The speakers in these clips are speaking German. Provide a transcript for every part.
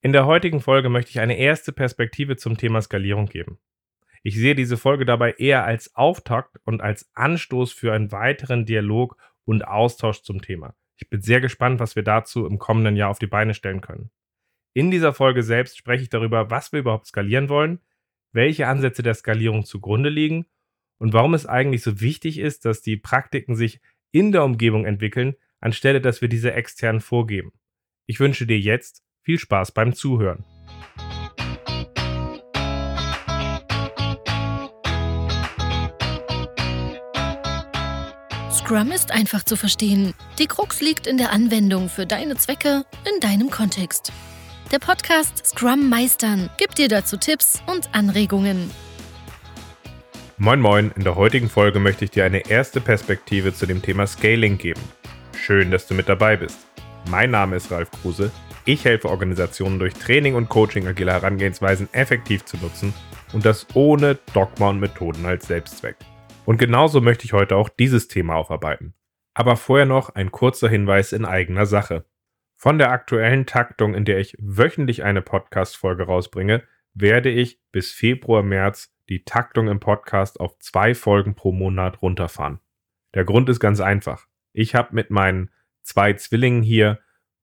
In der heutigen Folge möchte ich eine erste Perspektive zum Thema Skalierung geben. Ich sehe diese Folge dabei eher als Auftakt und als Anstoß für einen weiteren Dialog und Austausch zum Thema. Ich bin sehr gespannt, was wir dazu im kommenden Jahr auf die Beine stellen können. In dieser Folge selbst spreche ich darüber, was wir überhaupt skalieren wollen, welche Ansätze der Skalierung zugrunde liegen und warum es eigentlich so wichtig ist, dass die Praktiken sich in der Umgebung entwickeln, anstelle dass wir diese extern vorgeben. Ich wünsche dir jetzt viel Spaß beim Zuhören. Scrum ist einfach zu verstehen. Die Krux liegt in der Anwendung für deine Zwecke in deinem Kontext. Der Podcast Scrum Meistern gibt dir dazu Tipps und Anregungen. Moin Moin, in der heutigen Folge möchte ich dir eine erste Perspektive zu dem Thema Scaling geben. Schön, dass du mit dabei bist. Mein Name ist Ralf Kruse ich helfe Organisationen durch Training und Coaching agile Herangehensweisen effektiv zu nutzen und das ohne Dogma und Methoden als Selbstzweck. Und genauso möchte ich heute auch dieses Thema aufarbeiten. Aber vorher noch ein kurzer Hinweis in eigener Sache. Von der aktuellen Taktung, in der ich wöchentlich eine Podcast-Folge rausbringe, werde ich bis Februar, März die Taktung im Podcast auf zwei Folgen pro Monat runterfahren. Der Grund ist ganz einfach. Ich habe mit meinen zwei Zwillingen hier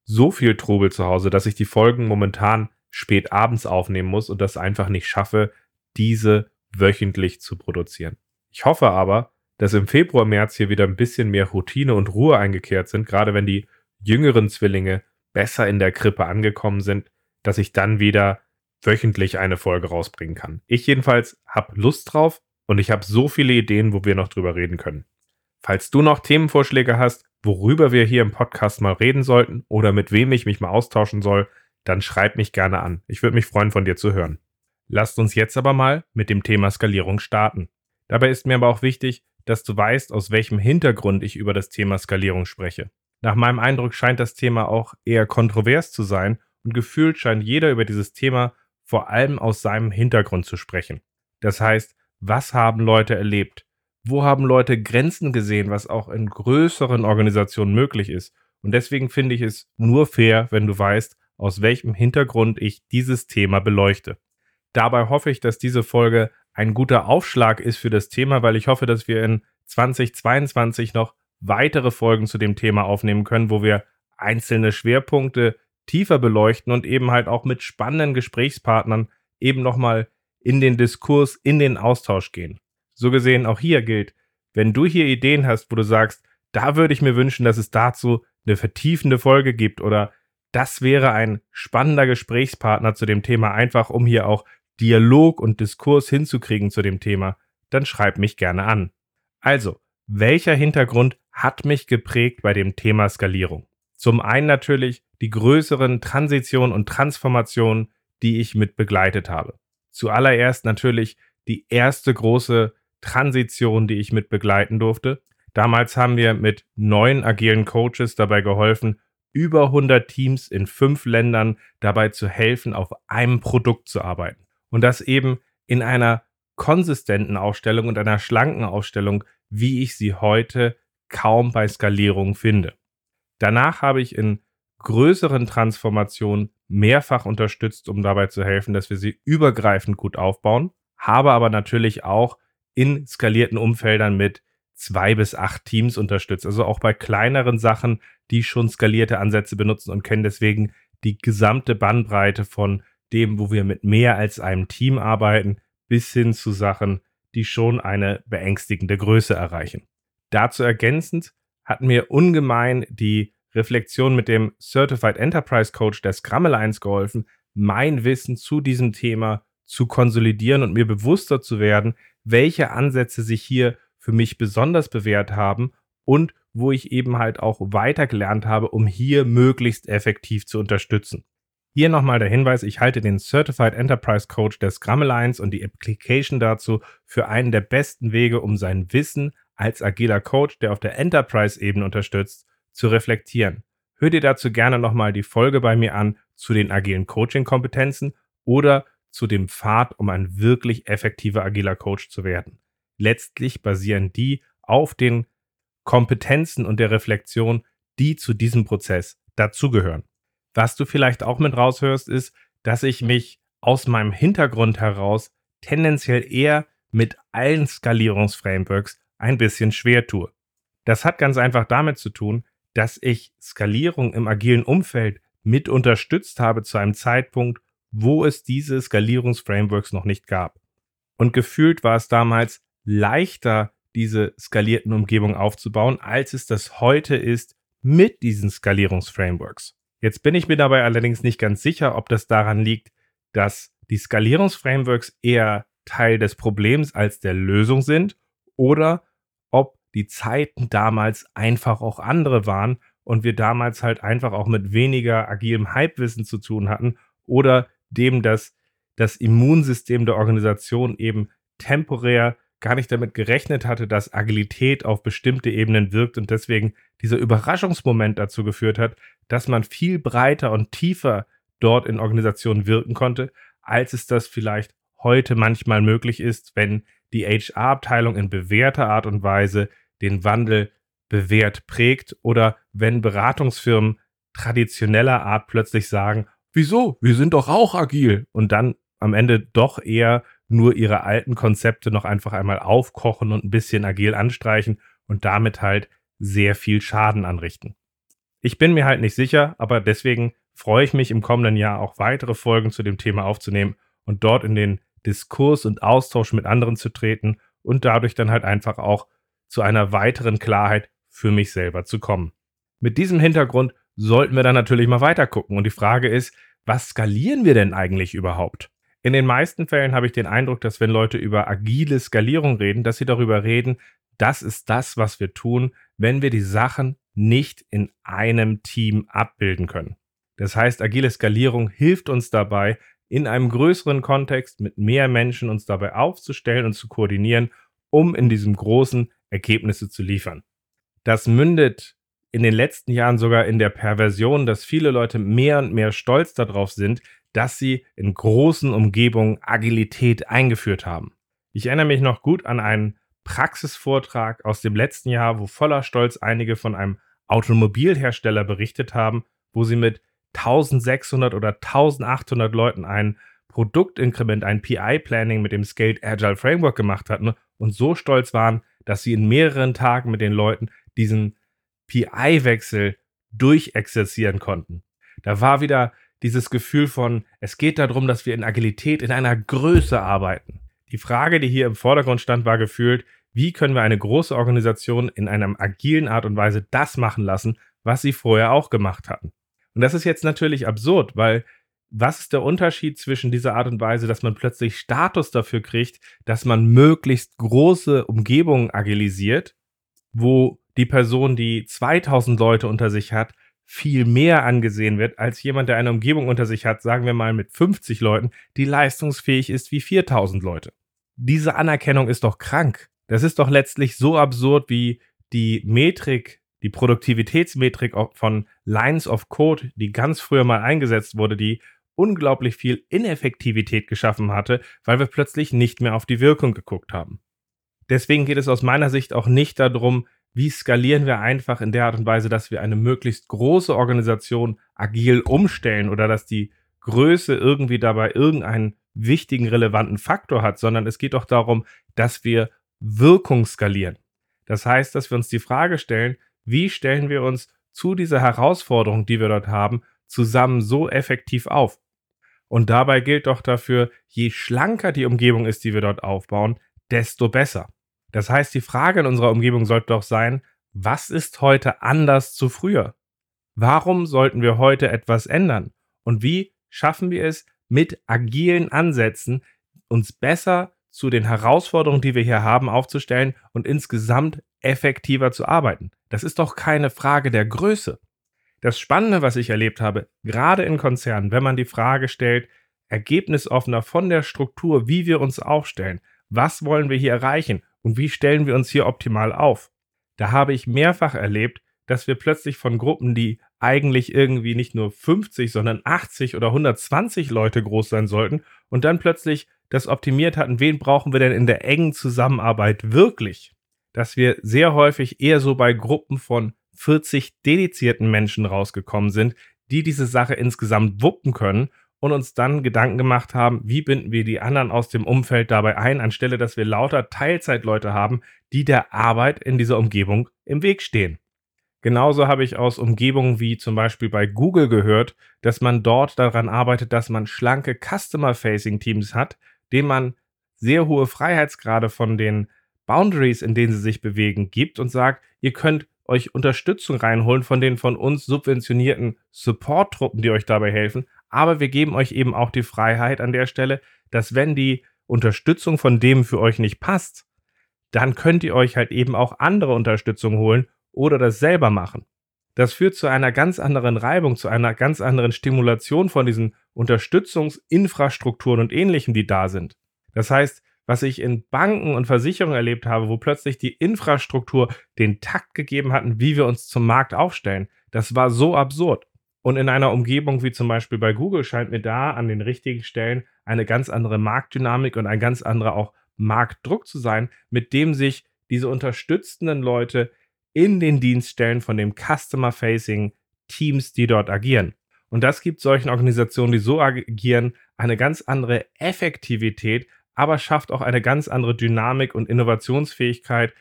so viel Trubel zu Hause, dass ich die Folgen momentan spät abends aufnehmen muss und das einfach nicht schaffe, diese wöchentlich zu produzieren. Ich hoffe aber, dass im Februar, März hier wieder ein bisschen mehr Routine und Ruhe eingekehrt sind, gerade wenn die jüngeren Zwillinge besser in der Krippe angekommen sind, dass ich dann wieder wöchentlich eine Folge rausbringen kann. Ich jedenfalls habe Lust drauf und ich habe so viele Ideen, wo wir noch drüber reden können. Falls du noch Themenvorschläge hast, worüber wir hier im Podcast mal reden sollten oder mit wem ich mich mal austauschen soll, dann schreib mich gerne an. Ich würde mich freuen, von dir zu hören. Lasst uns jetzt aber mal mit dem Thema Skalierung starten. Dabei ist mir aber auch wichtig, dass du weißt, aus welchem Hintergrund ich über das Thema Skalierung spreche. Nach meinem Eindruck scheint das Thema auch eher kontrovers zu sein und gefühlt scheint jeder über dieses Thema vor allem aus seinem Hintergrund zu sprechen. Das heißt, was haben Leute erlebt? Wo haben Leute Grenzen gesehen, was auch in größeren Organisationen möglich ist. Und deswegen finde ich es nur fair, wenn du weißt, aus welchem Hintergrund ich dieses Thema beleuchte. Dabei hoffe ich, dass diese Folge ein guter Aufschlag ist für das Thema, weil ich hoffe, dass wir in 2022 noch weitere Folgen zu dem Thema aufnehmen können, wo wir einzelne Schwerpunkte tiefer beleuchten und eben halt auch mit spannenden Gesprächspartnern eben nochmal in den Diskurs, in den Austausch gehen. So gesehen, auch hier gilt, wenn du hier Ideen hast, wo du sagst, da würde ich mir wünschen, dass es dazu eine vertiefende Folge gibt oder das wäre ein spannender Gesprächspartner zu dem Thema, einfach um hier auch Dialog und Diskurs hinzukriegen zu dem Thema, dann schreib mich gerne an. Also, welcher Hintergrund hat mich geprägt bei dem Thema Skalierung? Zum einen natürlich die größeren Transitionen und Transformationen, die ich mit begleitet habe. Zuallererst natürlich die erste große Transition, die ich mit begleiten durfte. Damals haben wir mit neun agilen Coaches dabei geholfen, über 100 Teams in fünf Ländern dabei zu helfen, auf einem Produkt zu arbeiten. Und das eben in einer konsistenten Ausstellung und einer schlanken Ausstellung, wie ich sie heute kaum bei Skalierung finde. Danach habe ich in größeren Transformationen mehrfach unterstützt, um dabei zu helfen, dass wir sie übergreifend gut aufbauen, habe aber natürlich auch in skalierten Umfeldern mit zwei bis acht Teams unterstützt. Also auch bei kleineren Sachen, die schon skalierte Ansätze benutzen und können deswegen die gesamte Bandbreite von dem, wo wir mit mehr als einem Team arbeiten, bis hin zu Sachen, die schon eine beängstigende Größe erreichen. Dazu ergänzend hat mir ungemein die Reflexion mit dem Certified Enterprise Coach der Scrum Alliance geholfen, mein Wissen zu diesem Thema zu konsolidieren und mir bewusster zu werden, welche Ansätze sich hier für mich besonders bewährt haben und wo ich eben halt auch weitergelernt habe, um hier möglichst effektiv zu unterstützen. Hier nochmal der Hinweis, ich halte den Certified Enterprise Coach der Scrum Alliance und die Application dazu für einen der besten Wege, um sein Wissen als agiler Coach, der auf der Enterprise-Ebene unterstützt, zu reflektieren. Hör dir dazu gerne nochmal die Folge bei mir an zu den agilen Coaching-Kompetenzen oder zu dem Pfad, um ein wirklich effektiver agiler Coach zu werden. Letztlich basieren die auf den Kompetenzen und der Reflexion, die zu diesem Prozess dazugehören. Was du vielleicht auch mit raushörst, ist, dass ich mich aus meinem Hintergrund heraus tendenziell eher mit allen Skalierungsframeworks ein bisschen schwer tue. Das hat ganz einfach damit zu tun, dass ich Skalierung im agilen Umfeld mit unterstützt habe zu einem Zeitpunkt, wo es diese Skalierungsframeworks noch nicht gab. Und gefühlt war es damals leichter, diese skalierten Umgebungen aufzubauen, als es das heute ist mit diesen Skalierungsframeworks. Jetzt bin ich mir dabei allerdings nicht ganz sicher, ob das daran liegt, dass die Skalierungsframeworks eher Teil des Problems als der Lösung sind oder ob die Zeiten damals einfach auch andere waren und wir damals halt einfach auch mit weniger agilem Hypewissen zu tun hatten oder dem, dass das Immunsystem der Organisation eben temporär gar nicht damit gerechnet hatte, dass Agilität auf bestimmte Ebenen wirkt und deswegen dieser Überraschungsmoment dazu geführt hat, dass man viel breiter und tiefer dort in Organisationen wirken konnte, als es das vielleicht heute manchmal möglich ist, wenn die HR-Abteilung in bewährter Art und Weise den Wandel bewährt prägt oder wenn Beratungsfirmen traditioneller Art plötzlich sagen, wieso, wir sind doch auch agil und dann am Ende doch eher nur ihre alten Konzepte noch einfach einmal aufkochen und ein bisschen agil anstreichen und damit halt sehr viel Schaden anrichten. Ich bin mir halt nicht sicher, aber deswegen freue ich mich im kommenden Jahr auch weitere Folgen zu dem Thema aufzunehmen und dort in den Diskurs und Austausch mit anderen zu treten und dadurch dann halt einfach auch zu einer weiteren Klarheit für mich selber zu kommen. Mit diesem Hintergrund sollten wir dann natürlich mal weiter gucken und die Frage ist, was skalieren wir denn eigentlich überhaupt? In den meisten Fällen habe ich den Eindruck, dass wenn Leute über agile Skalierung reden, dass sie darüber reden, das ist das, was wir tun, wenn wir die Sachen nicht in einem Team abbilden können. Das heißt, agile Skalierung hilft uns dabei, in einem größeren Kontext mit mehr Menschen uns dabei aufzustellen und zu koordinieren, um in diesem großen Ergebnisse zu liefern. Das mündet in den letzten Jahren sogar in der Perversion, dass viele Leute mehr und mehr stolz darauf sind, dass sie in großen Umgebungen Agilität eingeführt haben. Ich erinnere mich noch gut an einen Praxisvortrag aus dem letzten Jahr, wo voller Stolz einige von einem Automobilhersteller berichtet haben, wo sie mit 1600 oder 1800 Leuten ein Produktinkrement, ein PI-Planning mit dem Scaled Agile Framework gemacht hatten und so stolz waren, dass sie in mehreren Tagen mit den Leuten diesen PI-Wechsel durchexerzieren konnten. Da war wieder dieses Gefühl von, es geht darum, dass wir in Agilität in einer Größe arbeiten. Die Frage, die hier im Vordergrund stand, war gefühlt, wie können wir eine große Organisation in einer agilen Art und Weise das machen lassen, was sie vorher auch gemacht hatten. Und das ist jetzt natürlich absurd, weil was ist der Unterschied zwischen dieser Art und Weise, dass man plötzlich Status dafür kriegt, dass man möglichst große Umgebungen agilisiert, wo die Person, die 2000 Leute unter sich hat, viel mehr angesehen wird als jemand, der eine Umgebung unter sich hat, sagen wir mal mit 50 Leuten, die leistungsfähig ist wie 4000 Leute. Diese Anerkennung ist doch krank. Das ist doch letztlich so absurd wie die Metrik, die Produktivitätsmetrik von Lines of Code, die ganz früher mal eingesetzt wurde, die unglaublich viel Ineffektivität geschaffen hatte, weil wir plötzlich nicht mehr auf die Wirkung geguckt haben. Deswegen geht es aus meiner Sicht auch nicht darum, wie skalieren wir einfach in der Art und Weise, dass wir eine möglichst große Organisation agil umstellen oder dass die Größe irgendwie dabei irgendeinen wichtigen, relevanten Faktor hat, sondern es geht doch darum, dass wir Wirkung skalieren. Das heißt, dass wir uns die Frage stellen, wie stellen wir uns zu dieser Herausforderung, die wir dort haben, zusammen so effektiv auf? Und dabei gilt doch dafür, je schlanker die Umgebung ist, die wir dort aufbauen, desto besser. Das heißt, die Frage in unserer Umgebung sollte doch sein, was ist heute anders zu früher? Warum sollten wir heute etwas ändern? Und wie schaffen wir es mit agilen Ansätzen, uns besser zu den Herausforderungen, die wir hier haben, aufzustellen und insgesamt effektiver zu arbeiten? Das ist doch keine Frage der Größe. Das Spannende, was ich erlebt habe, gerade in Konzernen, wenn man die Frage stellt, ergebnisoffener von der Struktur, wie wir uns aufstellen, was wollen wir hier erreichen und wie stellen wir uns hier optimal auf. Da habe ich mehrfach erlebt, dass wir plötzlich von Gruppen, die eigentlich irgendwie nicht nur 50, sondern 80 oder 120 Leute groß sein sollten und dann plötzlich das optimiert hatten, wen brauchen wir denn in der engen Zusammenarbeit wirklich? Dass wir sehr häufig eher so bei Gruppen von 40 dedizierten Menschen rausgekommen sind, die diese Sache insgesamt wuppen können und uns dann Gedanken gemacht haben, wie binden wir die anderen aus dem Umfeld dabei ein, anstelle dass wir lauter Teilzeitleute haben, die der Arbeit in dieser Umgebung im Weg stehen. Genauso habe ich aus Umgebungen wie zum Beispiel bei Google gehört, dass man dort daran arbeitet, dass man schlanke Customer-Facing-Teams hat, denen man sehr hohe Freiheitsgrade von den Boundaries, in denen sie sich bewegen, gibt und sagt, ihr könnt euch Unterstützung reinholen von den von uns subventionierten Support-Truppen, die euch dabei helfen. Aber wir geben euch eben auch die Freiheit an der Stelle, dass wenn die Unterstützung von dem für euch nicht passt, dann könnt ihr euch halt eben auch andere Unterstützung holen oder das selber machen. Das führt zu einer ganz anderen Reibung, zu einer ganz anderen Stimulation von diesen Unterstützungsinfrastrukturen und ähnlichem, die da sind. Das heißt, was ich in Banken und Versicherungen erlebt habe, wo plötzlich die Infrastruktur den Takt gegeben hatten, wie wir uns zum Markt aufstellen, das war so absurd. Und in einer Umgebung wie zum Beispiel bei Google scheint mir da an den richtigen Stellen eine ganz andere Marktdynamik und ein ganz anderer auch Marktdruck zu sein, mit dem sich diese unterstützenden Leute in den Dienststellen von dem Customer-Facing Teams, die dort agieren. Und das gibt solchen Organisationen, die so agieren, eine ganz andere Effektivität, aber schafft auch eine ganz andere Dynamik und Innovationsfähigkeit,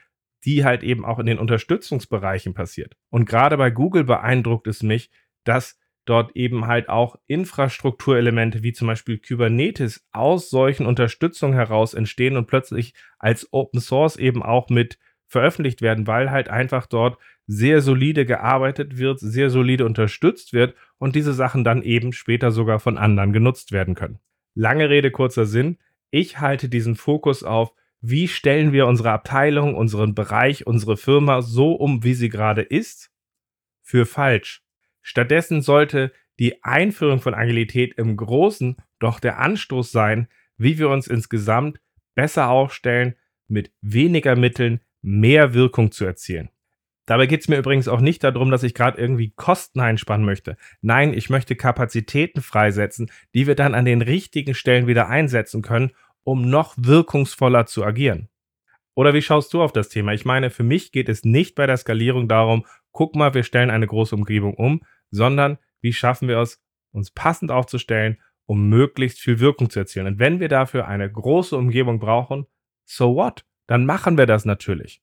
die halt eben auch in den Unterstützungsbereichen passiert. Und gerade bei Google beeindruckt es mich, dass dort eben halt auch Infrastrukturelemente wie zum Beispiel Kubernetes aus solchen Unterstützungen heraus entstehen und plötzlich als Open Source eben auch mit veröffentlicht werden, weil halt einfach dort sehr solide gearbeitet wird, sehr solide unterstützt wird und diese Sachen dann eben später sogar von anderen genutzt werden können. Lange Rede, kurzer Sinn. Ich halte diesen Fokus auf, wie stellen wir unsere Abteilung, unseren Bereich, unsere Firma so um, wie sie gerade ist, für falsch. Stattdessen sollte die Einführung von Agilität im Großen doch der Anstoß sein, wie wir uns insgesamt besser aufstellen, mit weniger Mitteln mehr Wirkung zu erzielen. Dabei geht es mir übrigens auch nicht darum, dass ich gerade irgendwie Kosten einspannen möchte. Nein, ich möchte Kapazitäten freisetzen, die wir dann an den richtigen Stellen wieder einsetzen können, um noch wirkungsvoller zu agieren. Oder wie schaust du auf das Thema? Ich meine, für mich geht es nicht bei der Skalierung darum, guck mal, wir stellen eine große Umgebung um, sondern wie schaffen wir es, uns passend aufzustellen, um möglichst viel Wirkung zu erzielen. Und wenn wir dafür eine große Umgebung brauchen, so what? Dann machen wir das natürlich.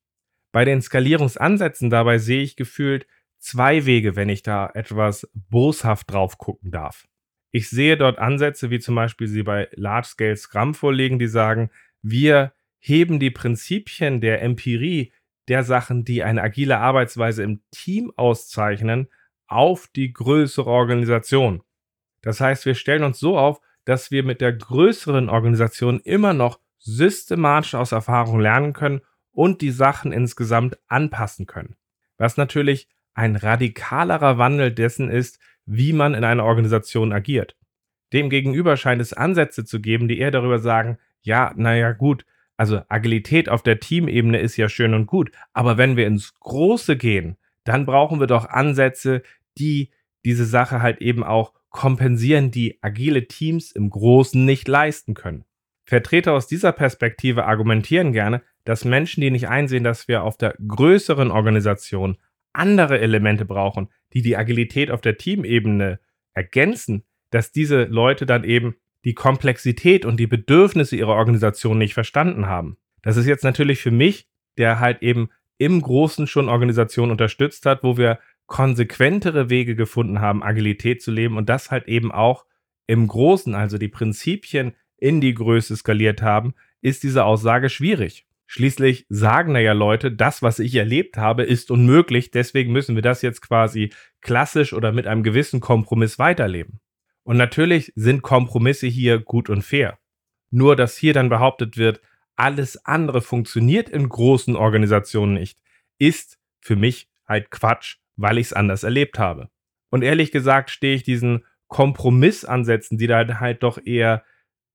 Bei den Skalierungsansätzen dabei sehe ich gefühlt zwei Wege, wenn ich da etwas boshaft drauf gucken darf. Ich sehe dort Ansätze, wie zum Beispiel sie bei Large Scale Scrum vorlegen, die sagen, wir heben die Prinzipien der Empirie der Sachen, die eine agile Arbeitsweise im Team auszeichnen, auf die größere Organisation. Das heißt, wir stellen uns so auf, dass wir mit der größeren Organisation immer noch systematisch aus Erfahrung lernen können und die Sachen insgesamt anpassen können. Was natürlich ein radikalerer Wandel dessen ist, wie man in einer Organisation agiert. Demgegenüber scheint es Ansätze zu geben, die eher darüber sagen, ja, naja gut, also Agilität auf der Teamebene ist ja schön und gut, aber wenn wir ins Große gehen, dann brauchen wir doch Ansätze, die diese Sache halt eben auch kompensieren, die agile Teams im Großen nicht leisten können. Vertreter aus dieser Perspektive argumentieren gerne, dass Menschen, die nicht einsehen, dass wir auf der größeren Organisation andere Elemente brauchen, die die Agilität auf der Teamebene ergänzen, dass diese Leute dann eben die Komplexität und die Bedürfnisse ihrer Organisation nicht verstanden haben. Das ist jetzt natürlich für mich, der halt eben im Großen schon Organisationen unterstützt hat, wo wir konsequentere Wege gefunden haben, Agilität zu leben und das halt eben auch im Großen, also die Prinzipien in die Größe skaliert haben, ist diese Aussage schwierig. Schließlich sagen ja Leute, das, was ich erlebt habe, ist unmöglich, deswegen müssen wir das jetzt quasi klassisch oder mit einem gewissen Kompromiss weiterleben. Und natürlich sind Kompromisse hier gut und fair. Nur, dass hier dann behauptet wird, alles andere funktioniert in großen Organisationen nicht, ist für mich halt Quatsch, weil ich es anders erlebt habe. Und ehrlich gesagt stehe ich diesen Kompromissansätzen, die da halt doch eher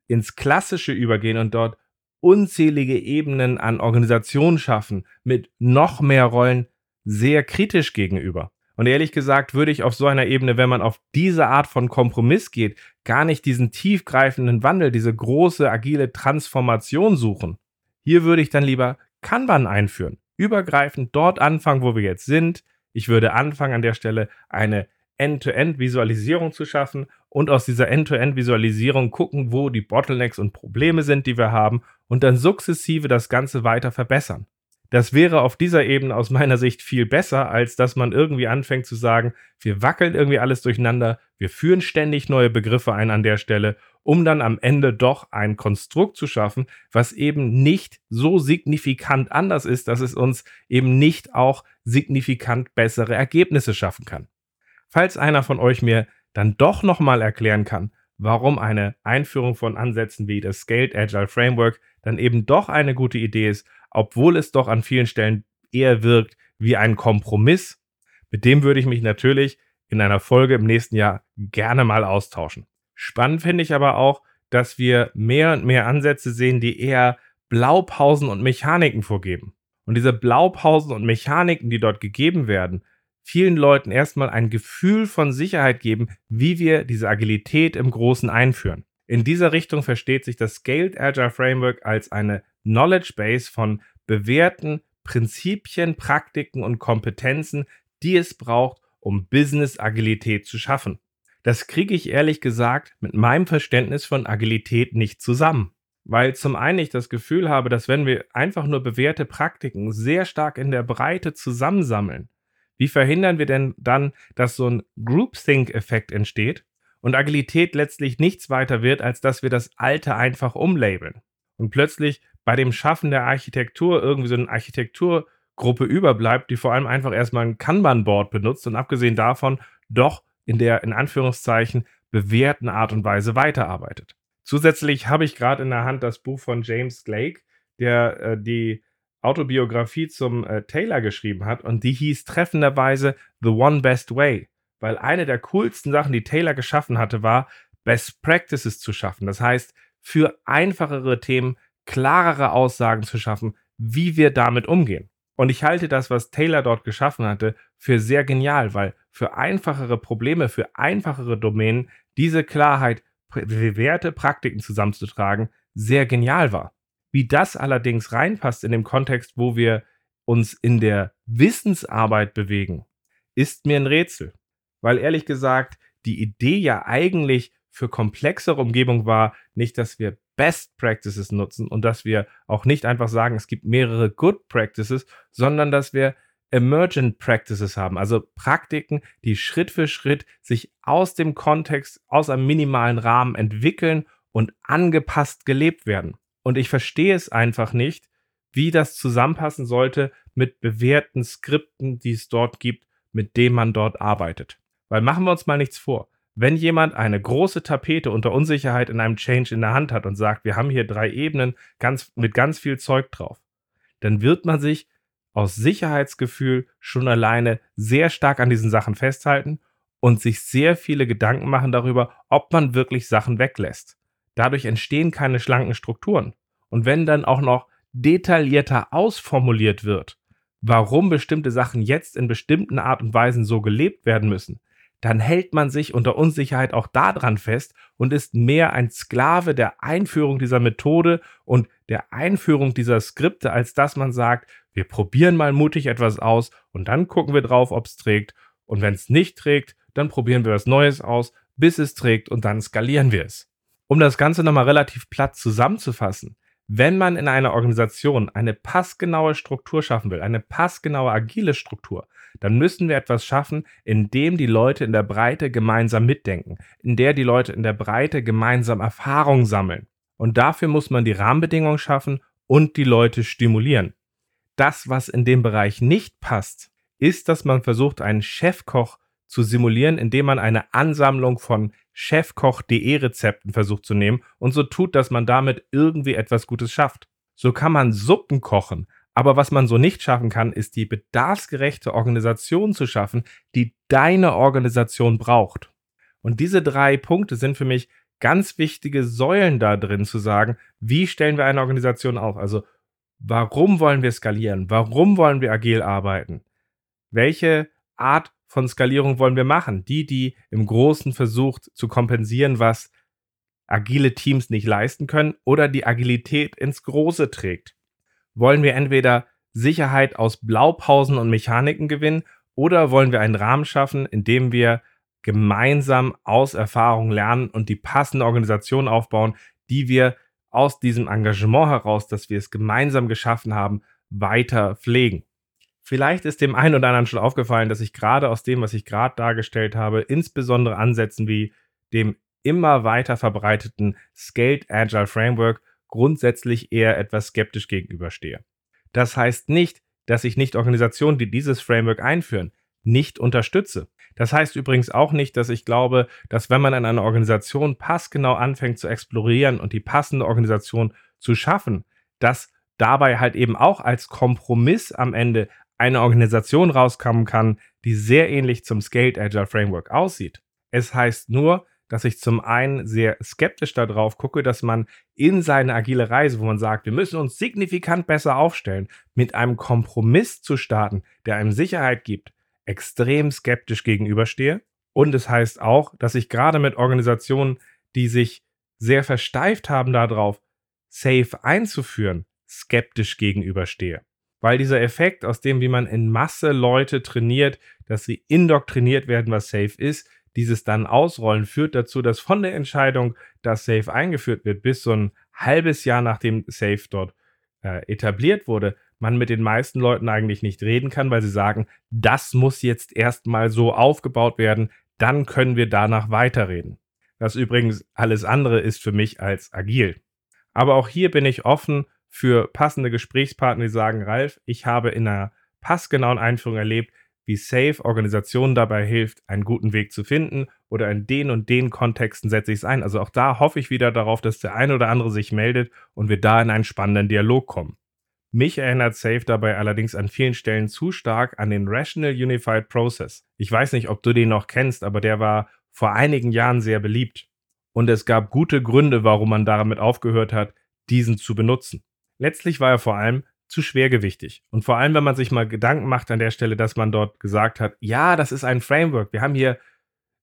ins Klassische übergehen und dort unzählige Ebenen an Organisationen schaffen, mit noch mehr Rollen, sehr kritisch gegenüber. Und ehrlich gesagt würde ich auf so einer Ebene, wenn man auf diese Art von Kompromiss geht, gar nicht diesen tiefgreifenden Wandel, diese große agile Transformation suchen. Hier würde ich dann lieber Kanban einführen. Übergreifend dort anfangen, wo wir jetzt sind. Ich würde anfangen an der Stelle eine End-to-End-Visualisierung zu schaffen und aus dieser End-to-End-Visualisierung gucken, wo die Bottlenecks und Probleme sind, die wir haben und dann sukzessive das Ganze weiter verbessern. Das wäre auf dieser Ebene aus meiner Sicht viel besser, als dass man irgendwie anfängt zu sagen, wir wackeln irgendwie alles durcheinander, wir führen ständig neue Begriffe ein an der Stelle, um dann am Ende doch ein Konstrukt zu schaffen, was eben nicht so signifikant anders ist, dass es uns eben nicht auch signifikant bessere Ergebnisse schaffen kann. Falls einer von euch mir dann doch nochmal erklären kann, warum eine Einführung von Ansätzen wie das Scaled Agile Framework dann eben doch eine gute Idee ist, obwohl es doch an vielen Stellen eher wirkt wie ein Kompromiss. Mit dem würde ich mich natürlich in einer Folge im nächsten Jahr gerne mal austauschen. Spannend finde ich aber auch, dass wir mehr und mehr Ansätze sehen, die eher Blaupausen und Mechaniken vorgeben. Und diese Blaupausen und Mechaniken, die dort gegeben werden, vielen Leuten erstmal ein Gefühl von Sicherheit geben, wie wir diese Agilität im Großen einführen. In dieser Richtung versteht sich das Scaled Agile Framework als eine Knowledge Base von bewährten Prinzipien, Praktiken und Kompetenzen, die es braucht, um Business Agilität zu schaffen. Das kriege ich ehrlich gesagt mit meinem Verständnis von Agilität nicht zusammen. Weil zum einen ich das Gefühl habe, dass wenn wir einfach nur bewährte Praktiken sehr stark in der Breite zusammensammeln, wie verhindern wir denn dann, dass so ein Groupthink-Effekt entsteht und Agilität letztlich nichts weiter wird, als dass wir das Alte einfach umlabeln und plötzlich bei dem Schaffen der Architektur irgendwie so eine Architekturgruppe überbleibt, die vor allem einfach erstmal ein Kanban-Board benutzt und abgesehen davon doch in der in Anführungszeichen bewährten Art und Weise weiterarbeitet. Zusätzlich habe ich gerade in der Hand das Buch von James Blake, der äh, die Autobiografie zum äh, Taylor geschrieben hat und die hieß treffenderweise The One Best Way weil eine der coolsten Sachen, die Taylor geschaffen hatte, war, Best Practices zu schaffen. Das heißt, für einfachere Themen klarere Aussagen zu schaffen, wie wir damit umgehen. Und ich halte das, was Taylor dort geschaffen hatte, für sehr genial, weil für einfachere Probleme, für einfachere Domänen diese Klarheit, bewährte Praktiken zusammenzutragen, sehr genial war. Wie das allerdings reinpasst in dem Kontext, wo wir uns in der Wissensarbeit bewegen, ist mir ein Rätsel weil ehrlich gesagt die Idee ja eigentlich für komplexere Umgebungen war, nicht, dass wir Best Practices nutzen und dass wir auch nicht einfach sagen, es gibt mehrere Good Practices, sondern dass wir Emergent Practices haben, also Praktiken, die Schritt für Schritt sich aus dem Kontext, aus einem minimalen Rahmen entwickeln und angepasst gelebt werden. Und ich verstehe es einfach nicht, wie das zusammenpassen sollte mit bewährten Skripten, die es dort gibt, mit denen man dort arbeitet. Weil machen wir uns mal nichts vor. Wenn jemand eine große Tapete unter Unsicherheit in einem Change in der Hand hat und sagt, wir haben hier drei Ebenen ganz, mit ganz viel Zeug drauf, dann wird man sich aus Sicherheitsgefühl schon alleine sehr stark an diesen Sachen festhalten und sich sehr viele Gedanken machen darüber, ob man wirklich Sachen weglässt. Dadurch entstehen keine schlanken Strukturen. Und wenn dann auch noch detaillierter ausformuliert wird, warum bestimmte Sachen jetzt in bestimmten Art und Weisen so gelebt werden müssen, dann hält man sich unter Unsicherheit auch daran fest und ist mehr ein Sklave der Einführung dieser Methode und der Einführung dieser Skripte, als dass man sagt, wir probieren mal mutig etwas aus und dann gucken wir drauf, ob es trägt. Und wenn es nicht trägt, dann probieren wir was Neues aus, bis es trägt und dann skalieren wir es. Um das Ganze nochmal relativ platt zusammenzufassen, wenn man in einer Organisation eine passgenaue Struktur schaffen will, eine passgenaue agile Struktur, dann müssen wir etwas schaffen, in dem die Leute in der Breite gemeinsam mitdenken, in der die Leute in der Breite gemeinsam Erfahrung sammeln. Und dafür muss man die Rahmenbedingungen schaffen und die Leute stimulieren. Das, was in dem Bereich nicht passt, ist, dass man versucht, einen Chefkoch zu simulieren, indem man eine Ansammlung von Chefkoch.de Rezepten versucht zu nehmen und so tut, dass man damit irgendwie etwas Gutes schafft. So kann man Suppen kochen, aber was man so nicht schaffen kann, ist die bedarfsgerechte Organisation zu schaffen, die deine Organisation braucht. Und diese drei Punkte sind für mich ganz wichtige Säulen da drin zu sagen, wie stellen wir eine Organisation auf? Also warum wollen wir skalieren? Warum wollen wir agil arbeiten? Welche Art von Skalierung wollen wir machen? Die, die im Großen versucht zu kompensieren, was agile Teams nicht leisten können oder die Agilität ins Große trägt wollen wir entweder Sicherheit aus Blaupausen und Mechaniken gewinnen oder wollen wir einen Rahmen schaffen, in dem wir gemeinsam aus Erfahrung lernen und die passende Organisation aufbauen, die wir aus diesem Engagement heraus, dass wir es gemeinsam geschaffen haben, weiter pflegen. Vielleicht ist dem einen oder anderen schon aufgefallen, dass ich gerade aus dem, was ich gerade dargestellt habe, insbesondere Ansätzen wie dem immer weiter verbreiteten Scaled Agile Framework grundsätzlich eher etwas skeptisch gegenüberstehe. Das heißt nicht, dass ich nicht Organisationen, die dieses Framework einführen, nicht unterstütze. Das heißt übrigens auch nicht, dass ich glaube, dass wenn man in einer Organisation passgenau anfängt zu explorieren und die passende Organisation zu schaffen, dass dabei halt eben auch als Kompromiss am Ende eine Organisation rauskommen kann, die sehr ähnlich zum Scaled Agile Framework aussieht. Es heißt nur, dass ich zum einen sehr skeptisch darauf gucke, dass man in seine agile Reise, wo man sagt, wir müssen uns signifikant besser aufstellen, mit einem Kompromiss zu starten, der einem Sicherheit gibt, extrem skeptisch gegenüberstehe. Und es heißt auch, dass ich gerade mit Organisationen, die sich sehr versteift haben darauf, Safe einzuführen, skeptisch gegenüberstehe. Weil dieser Effekt, aus dem, wie man in Masse Leute trainiert, dass sie indoktriniert werden, was Safe ist, dieses dann ausrollen, führt dazu, dass von der Entscheidung, dass Safe eingeführt wird, bis so ein halbes Jahr nachdem Safe dort äh, etabliert wurde, man mit den meisten Leuten eigentlich nicht reden kann, weil sie sagen, das muss jetzt erstmal so aufgebaut werden, dann können wir danach weiterreden. Das übrigens alles andere ist für mich als agil. Aber auch hier bin ich offen für passende Gesprächspartner, die sagen, Ralf, ich habe in einer passgenauen Einführung erlebt, wie Safe Organisationen dabei hilft, einen guten Weg zu finden oder in den und den Kontexten setze ich es ein. Also auch da hoffe ich wieder darauf, dass der eine oder andere sich meldet und wir da in einen spannenden Dialog kommen. Mich erinnert Safe dabei allerdings an vielen Stellen zu stark an den Rational Unified Process. Ich weiß nicht, ob du den noch kennst, aber der war vor einigen Jahren sehr beliebt. Und es gab gute Gründe, warum man damit aufgehört hat, diesen zu benutzen. Letztlich war er vor allem zu schwergewichtig. Und vor allem, wenn man sich mal Gedanken macht an der Stelle, dass man dort gesagt hat, ja, das ist ein Framework. Wir haben hier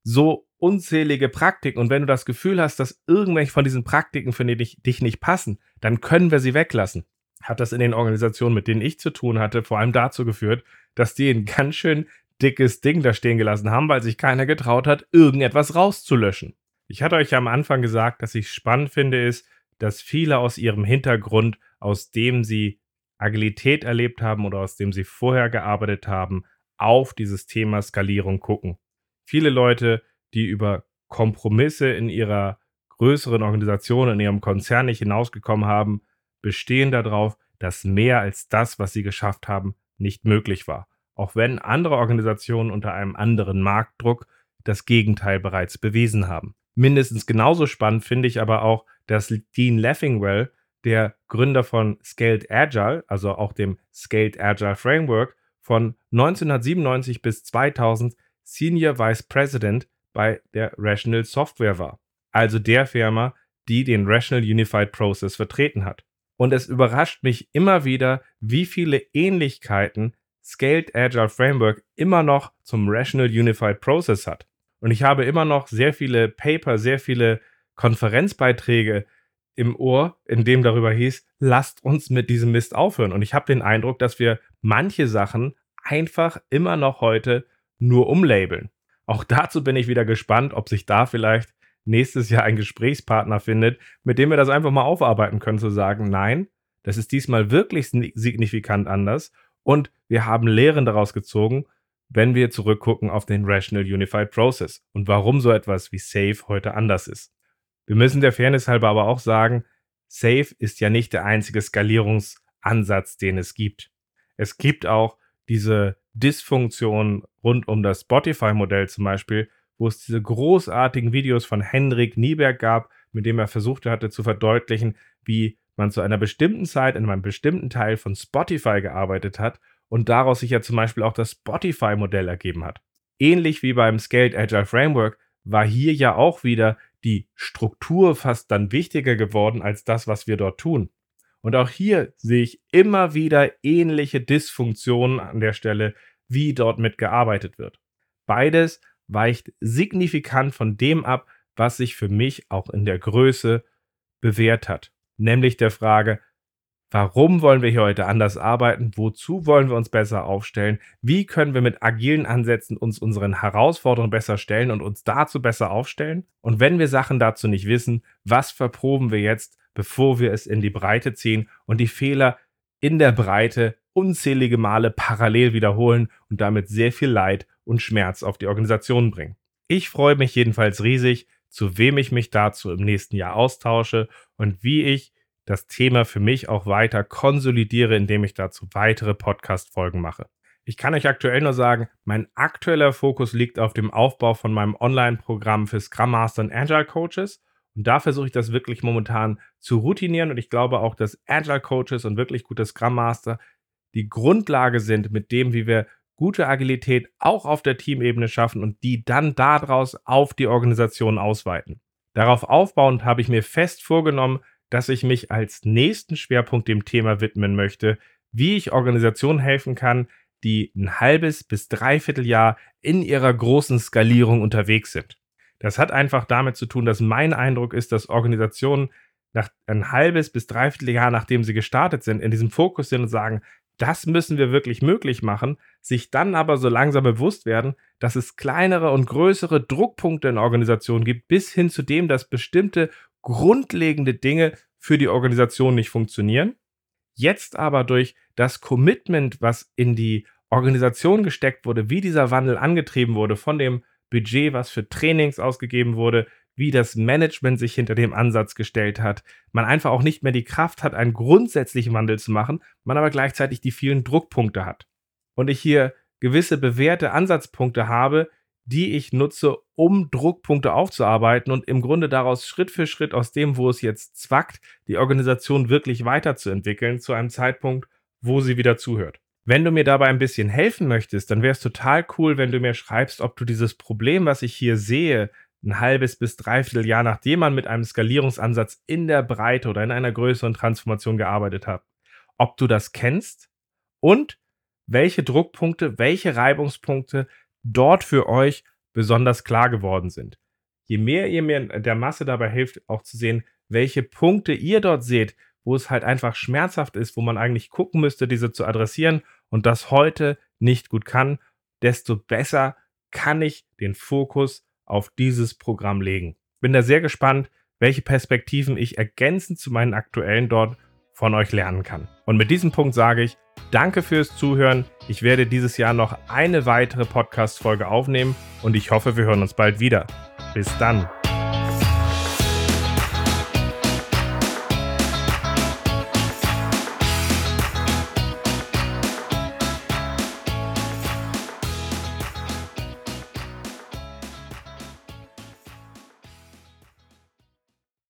so unzählige Praktiken. Und wenn du das Gefühl hast, dass irgendwelche von diesen Praktiken für dich, nicht passen, dann können wir sie weglassen. Hat das in den Organisationen, mit denen ich zu tun hatte, vor allem dazu geführt, dass die ein ganz schön dickes Ding da stehen gelassen haben, weil sich keiner getraut hat, irgendetwas rauszulöschen. Ich hatte euch ja am Anfang gesagt, dass ich spannend finde, ist, dass viele aus ihrem Hintergrund, aus dem sie Agilität erlebt haben oder aus dem sie vorher gearbeitet haben, auf dieses Thema Skalierung gucken. Viele Leute, die über Kompromisse in ihrer größeren Organisation, in ihrem Konzern nicht hinausgekommen haben, bestehen darauf, dass mehr als das, was sie geschafft haben, nicht möglich war. Auch wenn andere Organisationen unter einem anderen Marktdruck das Gegenteil bereits bewiesen haben. Mindestens genauso spannend finde ich aber auch, dass Dean Leffingwell der Gründer von Scaled Agile, also auch dem Scaled Agile Framework, von 1997 bis 2000 Senior Vice President bei der Rational Software war, also der Firma, die den Rational Unified Process vertreten hat. Und es überrascht mich immer wieder, wie viele Ähnlichkeiten Scaled Agile Framework immer noch zum Rational Unified Process hat. Und ich habe immer noch sehr viele Paper, sehr viele Konferenzbeiträge im Ohr, in dem darüber hieß, lasst uns mit diesem Mist aufhören. Und ich habe den Eindruck, dass wir manche Sachen einfach immer noch heute nur umlabeln. Auch dazu bin ich wieder gespannt, ob sich da vielleicht nächstes Jahr ein Gesprächspartner findet, mit dem wir das einfach mal aufarbeiten können, zu sagen, nein, das ist diesmal wirklich signifikant anders und wir haben Lehren daraus gezogen, wenn wir zurückgucken auf den Rational Unified Process und warum so etwas wie Safe heute anders ist. Wir müssen der Fairness halber aber auch sagen, Safe ist ja nicht der einzige Skalierungsansatz, den es gibt. Es gibt auch diese Dysfunktion rund um das Spotify-Modell zum Beispiel, wo es diese großartigen Videos von Henrik Nieberg gab, mit dem er versucht hatte zu verdeutlichen, wie man zu einer bestimmten Zeit in einem bestimmten Teil von Spotify gearbeitet hat und daraus sich ja zum Beispiel auch das Spotify-Modell ergeben hat. Ähnlich wie beim Scaled Agile Framework war hier ja auch wieder die Struktur fast dann wichtiger geworden als das, was wir dort tun. Und auch hier sehe ich immer wieder ähnliche Dysfunktionen an der Stelle, wie dort mitgearbeitet wird. Beides weicht signifikant von dem ab, was sich für mich auch in der Größe bewährt hat, nämlich der Frage, Warum wollen wir hier heute anders arbeiten? Wozu wollen wir uns besser aufstellen? Wie können wir mit agilen Ansätzen uns unseren Herausforderungen besser stellen und uns dazu besser aufstellen? Und wenn wir Sachen dazu nicht wissen, was verproben wir jetzt, bevor wir es in die Breite ziehen und die Fehler in der Breite unzählige Male parallel wiederholen und damit sehr viel Leid und Schmerz auf die Organisation bringen? Ich freue mich jedenfalls riesig, zu wem ich mich dazu im nächsten Jahr austausche und wie ich das Thema für mich auch weiter konsolidiere, indem ich dazu weitere Podcast-Folgen mache. Ich kann euch aktuell nur sagen, mein aktueller Fokus liegt auf dem Aufbau von meinem Online-Programm für Scrum Master und Agile Coaches. Und da versuche ich das wirklich momentan zu routinieren. Und ich glaube auch, dass Agile Coaches und wirklich gute Scrum Master die Grundlage sind, mit dem, wie wir gute Agilität auch auf der Teamebene schaffen und die dann daraus auf die Organisation ausweiten. Darauf aufbauend habe ich mir fest vorgenommen, dass ich mich als nächsten Schwerpunkt dem Thema widmen möchte, wie ich Organisationen helfen kann, die ein halbes bis dreiviertel Jahr in ihrer großen Skalierung unterwegs sind. Das hat einfach damit zu tun, dass mein Eindruck ist, dass Organisationen nach ein halbes bis dreiviertel Jahr, nachdem sie gestartet sind, in diesem Fokus sind und sagen, das müssen wir wirklich möglich machen, sich dann aber so langsam bewusst werden, dass es kleinere und größere Druckpunkte in Organisationen gibt, bis hin zu dem, dass bestimmte grundlegende Dinge für die Organisation nicht funktionieren. Jetzt aber durch das Commitment, was in die Organisation gesteckt wurde, wie dieser Wandel angetrieben wurde, von dem Budget, was für Trainings ausgegeben wurde, wie das Management sich hinter dem Ansatz gestellt hat, man einfach auch nicht mehr die Kraft hat, einen grundsätzlichen Wandel zu machen, man aber gleichzeitig die vielen Druckpunkte hat. Und ich hier gewisse bewährte Ansatzpunkte habe, die ich nutze, um Druckpunkte aufzuarbeiten und im Grunde daraus Schritt für Schritt aus dem, wo es jetzt zwackt, die Organisation wirklich weiterzuentwickeln zu einem Zeitpunkt, wo sie wieder zuhört. Wenn du mir dabei ein bisschen helfen möchtest, dann wäre es total cool, wenn du mir schreibst, ob du dieses Problem, was ich hier sehe, ein halbes bis dreiviertel Jahr nachdem man mit einem Skalierungsansatz in der Breite oder in einer größeren Transformation gearbeitet hat, ob du das kennst und welche Druckpunkte, welche Reibungspunkte dort für euch besonders klar geworden sind. Je mehr ihr mir der Masse dabei hilft, auch zu sehen, welche Punkte ihr dort seht, wo es halt einfach schmerzhaft ist, wo man eigentlich gucken müsste, diese zu adressieren und das heute nicht gut kann, desto besser kann ich den Fokus auf dieses Programm legen. Bin da sehr gespannt, welche Perspektiven ich ergänzend zu meinen aktuellen dort von euch lernen kann. Und mit diesem Punkt sage ich, danke fürs Zuhören. Ich werde dieses Jahr noch eine weitere Podcast-Folge aufnehmen und ich hoffe, wir hören uns bald wieder. Bis dann.